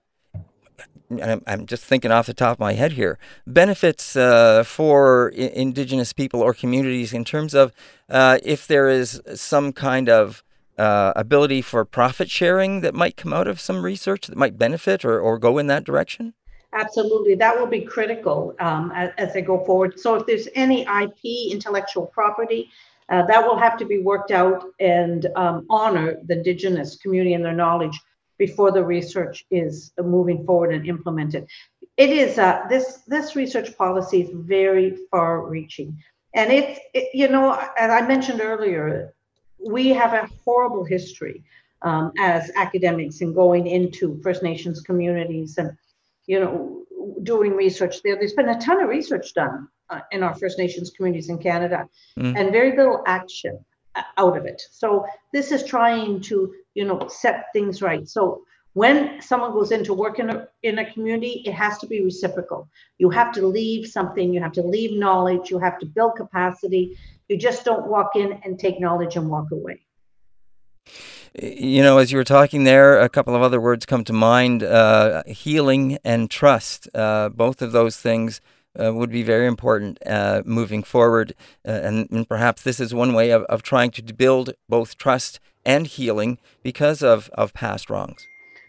S3: I'm just thinking off the top of my head here, benefits uh, for I- Indigenous people or communities in terms of uh, if there is some kind of uh, ability for profit sharing that might come out of some research that might benefit or, or go in that direction?
S5: Absolutely. That will be critical um, as, as, they go forward. So, if there's any IP, intellectual property, uh, that will have to be worked out and um, honor the Indigenous community and their knowledge before the research is moving forward and implemented. It is uh, this this research policy is very far-reaching, and it's it, you know as I mentioned earlier, we have a horrible history um, as academics in going into First Nations communities and you know doing research there. There's been a ton of research done uh, in our First Nations communities in Canada, mm. and very little action out of it. So this is trying to you know, set things right. So when someone goes into work in a, in a community, it has to be reciprocal. You have to leave something, you have to leave knowledge, you have to build capacity. You just don't walk in and take knowledge and walk away.
S3: You know, as you were talking there, a couple of other words come to mind uh, healing and trust. Uh, both of those things uh, would be very important uh, moving forward. Uh, and, and, perhaps this is one way of, of trying to build both trust and healing because of, of past wrongs.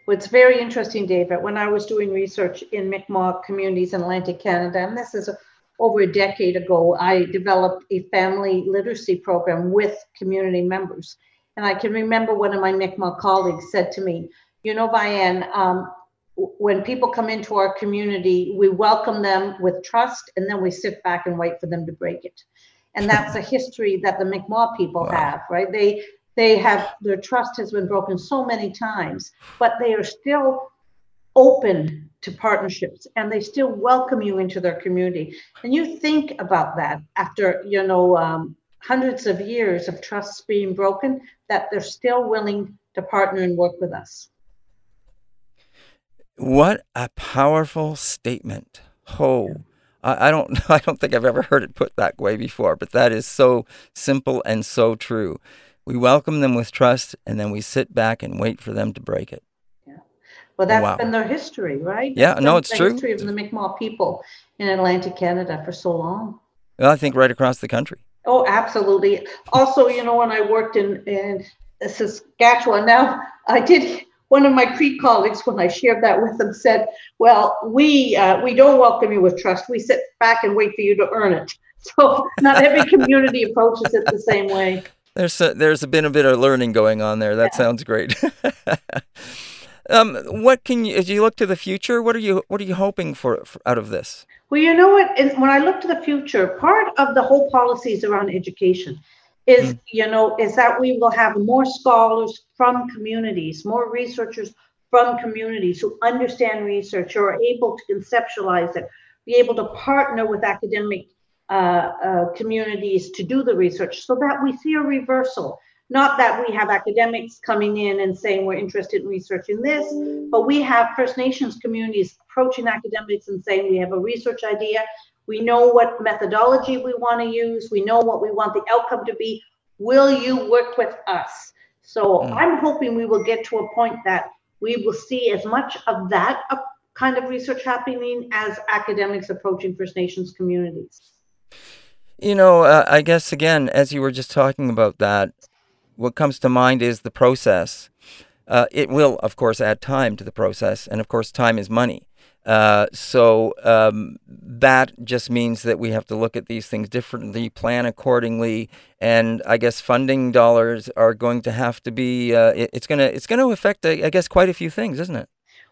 S5: Well, it's very interesting, David. When I was doing research in Mi'kmaq communities in Atlantic Canada, and this is a, over a decade ago, I developed a family literacy program with community members. And I can remember one of my Mi'kmaq colleagues said to me, You know, Vianne, um, when people come into our community, we welcome them with trust and then we sit back and wait for them to break it. And <laughs> that's a history that the Mi'kmaq people wow. have, right? They they have their trust has been broken so many times, but they are still open to partnerships and they still welcome you into their community. And you think about that after you know um, hundreds of years of trusts being broken, that they're still willing to partner and work with us.
S3: What a powerful statement. Oh, I, I don't <laughs> I don't think I've ever heard it put that way before, but that is so simple and so true. We welcome them with trust and then we sit back and wait for them to break it.
S5: Yeah. Well, that's wow. been their history, right?
S3: Yeah, no, it's
S5: the
S3: true.
S5: history of the Mi'kmaq people in Atlantic Canada for so long.
S3: Well, I think right across the country.
S5: Oh, absolutely. Also, you know, when I worked in, in Saskatchewan, now I did one of my Cree colleagues, when I shared that with them, said, "Well, we uh, we don't welcome you with trust. We sit back and wait for you to earn it." <laughs> So not every community approaches it the same way.
S3: There's a, there's been a bit of learning going on there. That yeah. sounds great. <laughs> um, what can you, as you look to the future, what are you what are you hoping for, for out of this?
S5: Well, you know what? When I look to the future, part of the whole policy is around education is mm. you know is that we will have more scholars from communities more researchers from communities who understand research or are able to conceptualize it be able to partner with academic uh, uh, communities to do the research so that we see a reversal not that we have academics coming in and saying we're interested in researching this but we have first nations communities approaching academics and saying we have a research idea we know what methodology we want to use. We know what we want the outcome to be. Will you work with us? So mm. I'm hoping we will get to a point that we will see as much of that kind of research happening as academics approaching First Nations communities?
S3: You know, uh, I guess again, as you were just talking about that, what comes to mind is the process. Uh, it will, of course, add time to the process, and of course, time is money. Uh, so um, that just means that we have to look at these things differently, plan accordingly, and I guess funding dollars are going to have to be. Uh, it, it's gonna it's gonna affect, I guess, quite a few things, isn't it?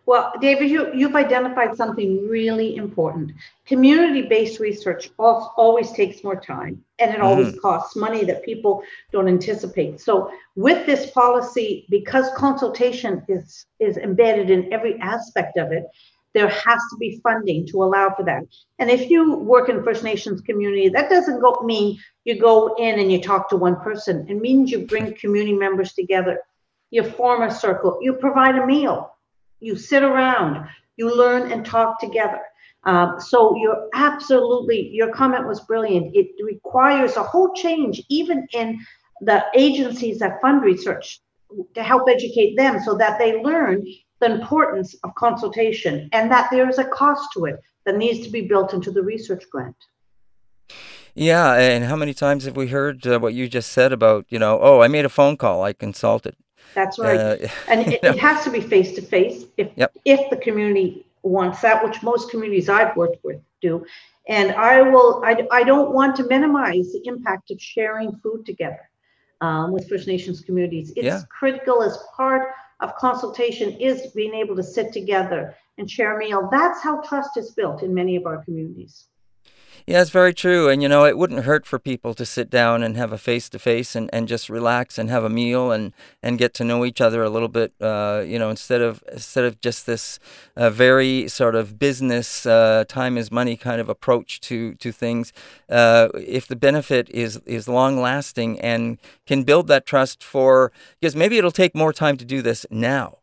S5: Well, David, you, you've identified something really important. Community-based research always takes more time and it always mm. costs money that people don't anticipate. So with this policy, because consultation is, is embedded in every aspect of it, there has to be funding to allow for that. And if you work in First Nations community, that doesn't go, mean you go in and you talk to one person. It means you bring community members together, you form a circle, you provide a meal, you sit around, you learn and talk together. Um, so you're absolutely, your comment was brilliant. It requires a whole change, even in the agencies that fund research to help educate them so that they learn the importance of consultation and that there is a cost to it that needs to be built into the research grant.
S3: Yeah, and how many times have we heard uh, what you just said about, you know, oh, I made a phone call, I consulted.
S5: That's right. Uh, <laughs> and it, it, has to be face to face if yep. if the community wants that, which most communities I've worked with do. And I will. I, I don't want to minimize the impact of sharing food together um, with First Nations communities. It's yeah. critical as part of consultation is being able to sit together and share a meal. That's how trust is built in many of our communities.
S3: Yeah, it's very true. And, you know, it wouldn't hurt for people to sit down and have a face to face and and just relax and have a meal and, and get to know each other a little bit, uh, you know, instead of instead of just this uh, very sort of business, uh, time is money kind of approach to, to things. Uh, if the benefit is, is long lasting and can build that trust for, because maybe it'll take more time to do this now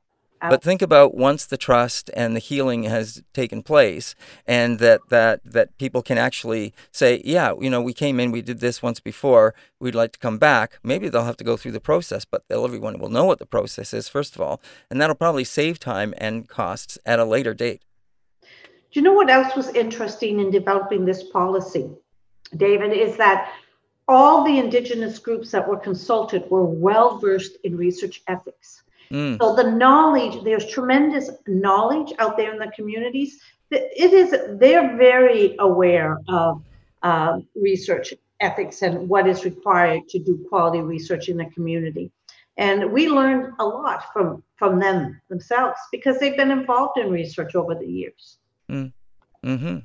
S3: but think about once the trust and the healing has taken place, and that that that people can actually say, yeah, you know, we came in, we did this once before, we'd like to come back. Maybe they'll have to go through the process, but everyone will know what the process is first of all, and that'll probably save time and costs at a later date.
S5: Do you know what else was interesting in developing this policy, David? Is that all the Indigenous groups that were consulted were well versed in research ethics. Mm. So the knowledge, there's tremendous knowledge out there in the communities. It is they're very aware of uh, research ethics and what is required to do quality research in the community. And we learned a lot from from them themselves because they've been involved in research over the years.
S3: Mm. Hmm.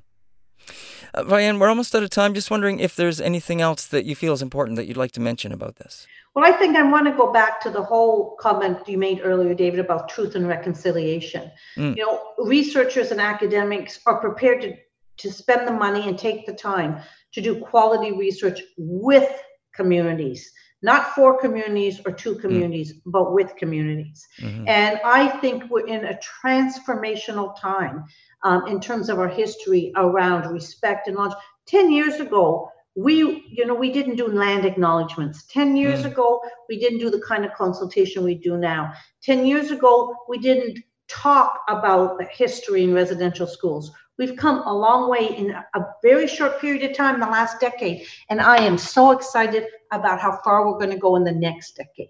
S3: Uh, Ryan, we're almost out of time. Just wondering if there's anything else that you feel is important that you'd like to mention about this.
S5: Well, I think I want to go back to the whole comment you made earlier, David, about truth and reconciliation. Mm. You know, researchers and academics are prepared to, to spend the money and take the time to do quality research with communities, not for communities or to mm. communities, mm. but with communities. Mm-hmm. And I think we're in a transformational time um, in terms of our history around respect and knowledge. 10 years ago, we you know we didn't do land acknowledgments 10 years mm. ago we didn't do the kind of consultation we do now 10 years ago we didn't talk about the history in residential schools we've come a long way in a very short period of time in the last decade and i am so excited about how far we're going to go in the next decade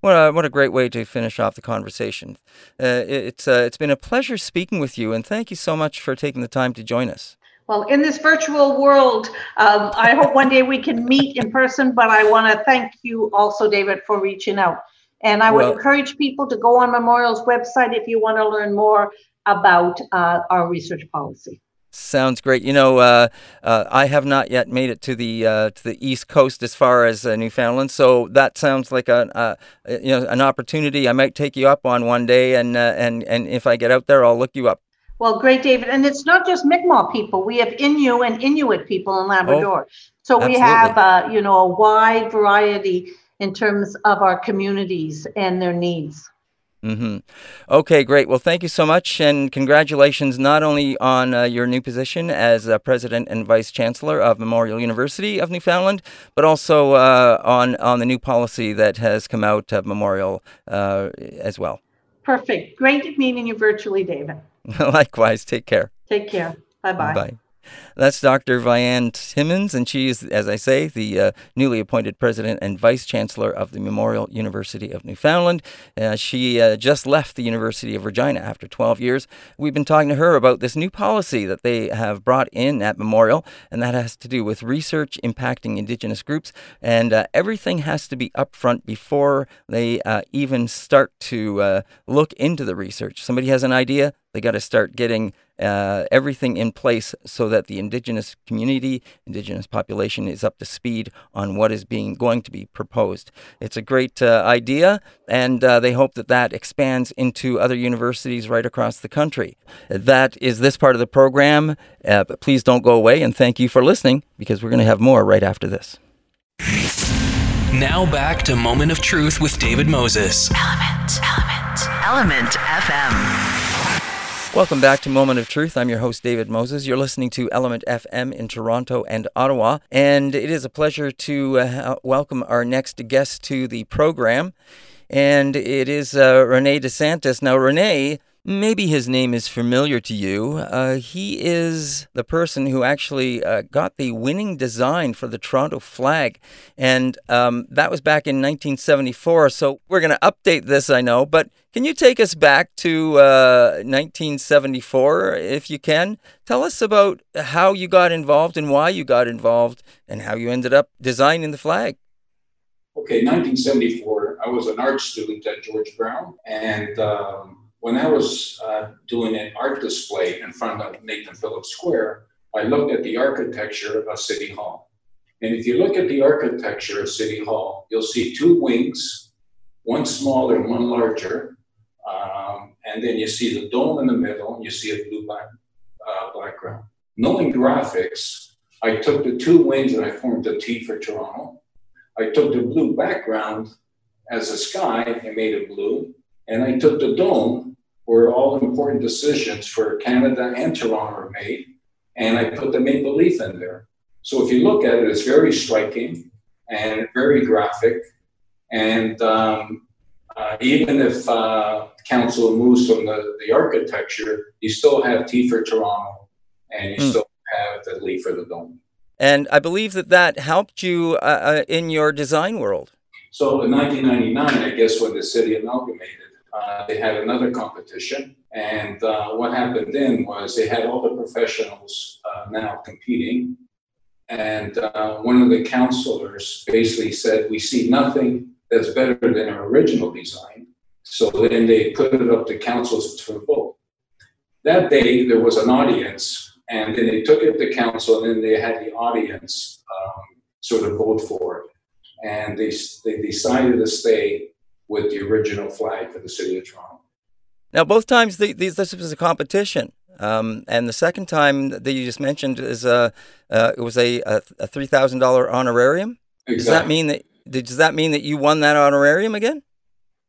S3: what a, what a great way to finish off the conversation. Uh, it's, uh, it's been a pleasure speaking with you, and thank you so much for taking the time to join us.
S5: Well, in this virtual world, um, I hope one day we can meet in person, but I want to thank you also, David, for reaching out. And I would well, encourage people to go on Memorial's website if you want to learn more about uh, our research policy.
S3: Sounds great. You know, uh, uh, I have not yet made it to the uh, to the East Coast as far as uh, Newfoundland, so that sounds like a, a, you know an opportunity. I might take you up on one day, and uh, and and if I get out there, I'll look you up.
S5: Well, great, David. And it's not just Mi'kmaq people. We have Innu and Inuit people in Labrador. Oh, so we have, uh, you know, a wide variety in terms of our communities and their needs.
S3: Mm-hmm. Okay, great. Well, thank you so much, and congratulations not only on uh, your new position as uh, president and vice chancellor of Memorial University of Newfoundland, but also uh, on on the new policy that has come out of Memorial uh, as well.
S5: Perfect. Great meeting you virtually, David. <laughs>
S3: Likewise. Take care.
S5: Take care. Bye-bye.
S3: Bye. That's Dr. Vianne Timmons, and she is, as I say, the uh, newly appointed president and vice chancellor of the Memorial University of Newfoundland. Uh, she uh, just left the University of Regina after 12 years. We've been talking to her about this new policy that they have brought in at Memorial, and that has to do with research impacting Indigenous groups. And uh, everything has to be upfront before they uh, even start to uh, look into the research. Somebody has an idea, they got to start getting uh, everything in place so that the indigenous community, indigenous population is up to speed on what is being going to be proposed. It's a great uh, idea, and uh, they hope that that expands into other universities right across the country. That is this part of the program. Uh, but please don't go away, and thank you for listening because we're going to have more right after this.
S1: Now back to Moment of Truth with David Moses.
S2: Element, Element, Element FM.
S3: Welcome back to Moment of Truth. I'm your host, David Moses. You're listening to Element FM in Toronto and Ottawa. And it is a pleasure to uh, welcome our next guest to the program. And it is uh, Rene DeSantis. Now, Rene Maybe his name is familiar to you. Uh, he is the person who actually uh, got the winning design for the Toronto flag, and um, that was back in 1974. So we're going to update this, I know, but can you take us back to uh, 1974 if you can? Tell us about how you got involved and why you got involved and how you ended up designing the flag.
S6: Okay, 1974, I was an art student at George Brown, and um, when I was uh, doing an art display in front of Nathan Phillips Square, I looked at the architecture of City Hall. And if you look at the architecture of City Hall, you'll see two wings, one smaller and one larger. Um, and then you see the dome in the middle, and you see a blue black uh, background. Knowing graphics, I took the two wings and I formed a T for Toronto. I took the blue background as a sky and made it blue. And I took the dome where all important decisions for Canada and Toronto are made. And I put the maple leaf in there. So if you look at it, it's very striking and very graphic. And um, uh, even if uh, council moves from the, the architecture, you still have T for Toronto and you mm. still have the leaf for the dome.
S3: And I believe that that helped you uh, uh in your design world.
S6: So in 1999, I guess when the city amalgamated, uh, they had another competition. And uh, what happened then was they had all the professionals uh, now competing. And uh, one of the counselors basically said, We see nothing that's better than our original design. So then they put it up to councils to vote. That day, there was an audience, and then they took it to council, and then they had the audience um, sort of vote for it. And they, they decided to stay with the original flag for the city of Toronto.
S3: Now, both times the, these, this was a competition. Um, and the second time that you just mentioned is a, uh, it was a, a, a three thousand dollar honorarium. Exactly. Does that mean that does that mean that you won that honorarium again?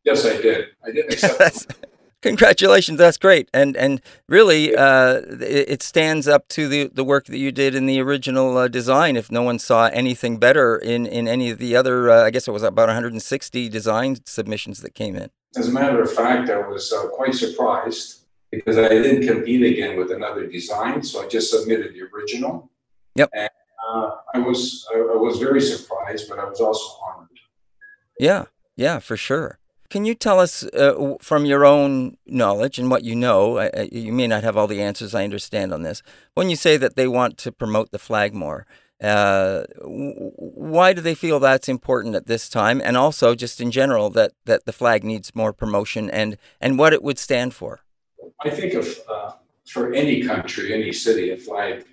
S6: Yes, I did. I did accept. <laughs>
S3: Congratulations, that's great, and and really, uh, it, stands up to the, the work that you did in the original uh, design. If no one saw anything better in, in any of the other, uh, I guess it was about 160 design submissions that came in.
S6: As a matter of fact, I was uh, quite surprised because I didn't compete again with another design, so I just submitted the original.
S3: Yep.
S6: And uh, I was I was very surprised, but I was also honored.
S3: Yeah, yeah, for sure. Can you tell us uh, from your own knowledge and what you know? You may not have all the answers I understand on this. When you say that they want to promote the flag more, uh, why do they feel that's important at this time? And also, just in general, that, that the flag needs more promotion and, and what it would stand for?
S6: I think of, uh, for any country, any city, a flag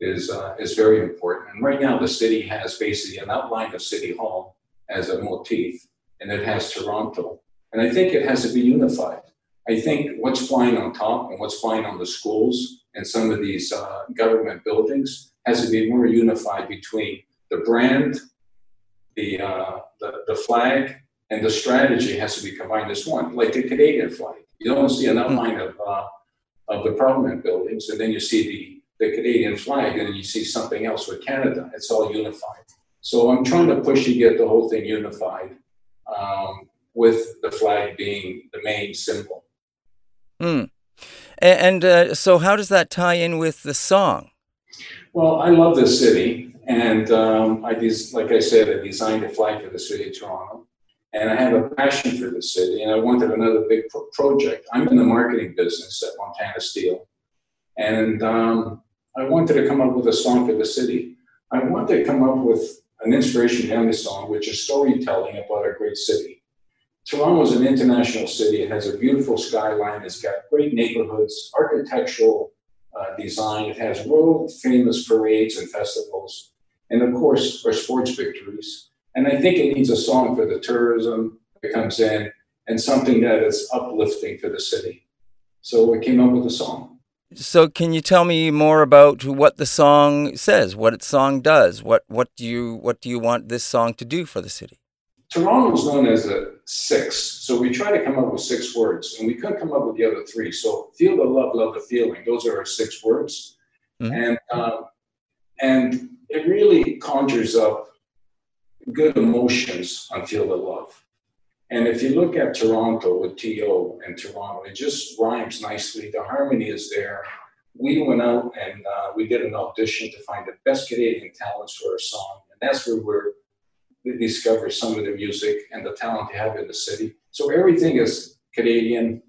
S6: is, uh, is very important. And right now, the city has basically an outline of City Hall as a motif and it has Toronto. And I think it has to be unified. I think what's flying on top and what's flying on the schools and some of these uh, government buildings has to be more unified between the brand, the, uh, the, the flag, and the strategy has to be combined as one, like the Canadian flag. You don't see an hmm. outline of, uh, of the Parliament buildings, and then you see the, the Canadian flag, and then you see something else with Canada. It's all unified. So I'm trying to push to get the whole thing unified um, with the flag being the main symbol.
S3: Hmm. And uh, so, how does that tie in with the song?
S6: Well, I love this city, and um, I des- like I said, I designed a flag for the city of Toronto, and I have a passion for the city, and I wanted another big pro- project. I'm in the marketing business at Montana Steel, and um, I wanted to come up with a song for the city. I wanted to come up with an inspiration behind the song, which is storytelling about a great city. Toronto is an international city. It has a beautiful skyline. It's got great neighborhoods, architectural uh, design. It has world famous parades and festivals, and of course, our sports victories. And I think it needs a song for the tourism that comes in and something that is uplifting for the city. So we came up with a song.
S3: So, can you tell me more about what the song says, what its song does? What what do you what do you want this song to do for the city?
S6: Toronto is known as a six, so we try to come up with six words, and we couldn't come up with the other three. So, feel the love, love the feeling. Those are our six words,
S3: Mhm.
S6: and um, and it really conjures up good emotions on feel the love. And if you look at Toronto with TO and Toronto, it just rhymes nicely. The harmony is there. We went out and uh, we did an audition to find the best Canadian talents for a song, and that's where we're we discover some of the music and the talent they have in the city. So everything is Canadian.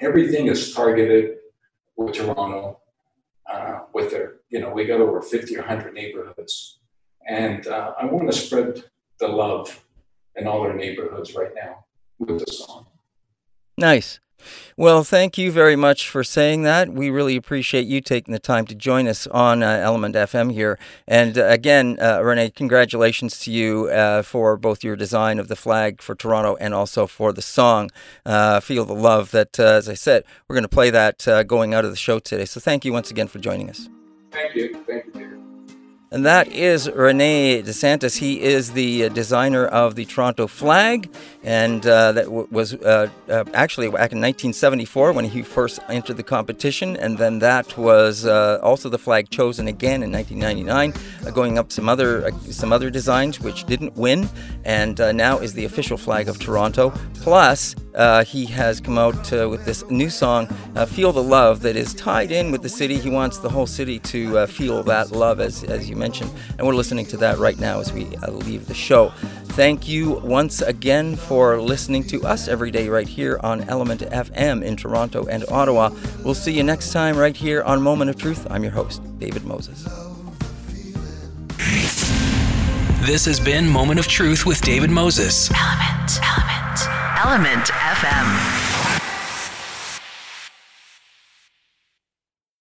S6: Everything is targeted with Toronto. Uh, with their, you know, we got over 50 or 100 neighborhoods. And uh, I want to spread the love in all our neighborhoods right now with the song.
S3: Nice. Well, thank you very much for saying that. We really appreciate you taking the time to join us on uh, Element FM here. And uh, again, uh, Rene, congratulations to you uh, for both your design of the flag for Toronto and also for the song uh, Feel the Love. That, uh, as I said, we're going to play that uh, going out of the show today. So thank you once again for joining us.
S6: Thank you. Thank you.
S3: And that is Rene DeSantis. He is the uh, designer of the Toronto flag, and uh, that w- was uh, uh, actually back in 1974 when he first entered the competition, and then that was uh, also the flag chosen again in 1999, uh, going up some other uh, some other designs which didn't win, and now is the official flag of Toronto. Plus, he has come out with this new song, "Feel the Love," that is tied in with the city. He wants the whole city to feel that love, as as you mentioned, and we're listening to that right now as we leave the show. Thank you once again for listening to us every day right here on Element FM in Toronto and Ottawa. We'll see you next time right here on Moment of Truth. I'm your host, David Moses.
S1: This has been Moment of Truth with David Moses.
S2: Element. Element. Element FM.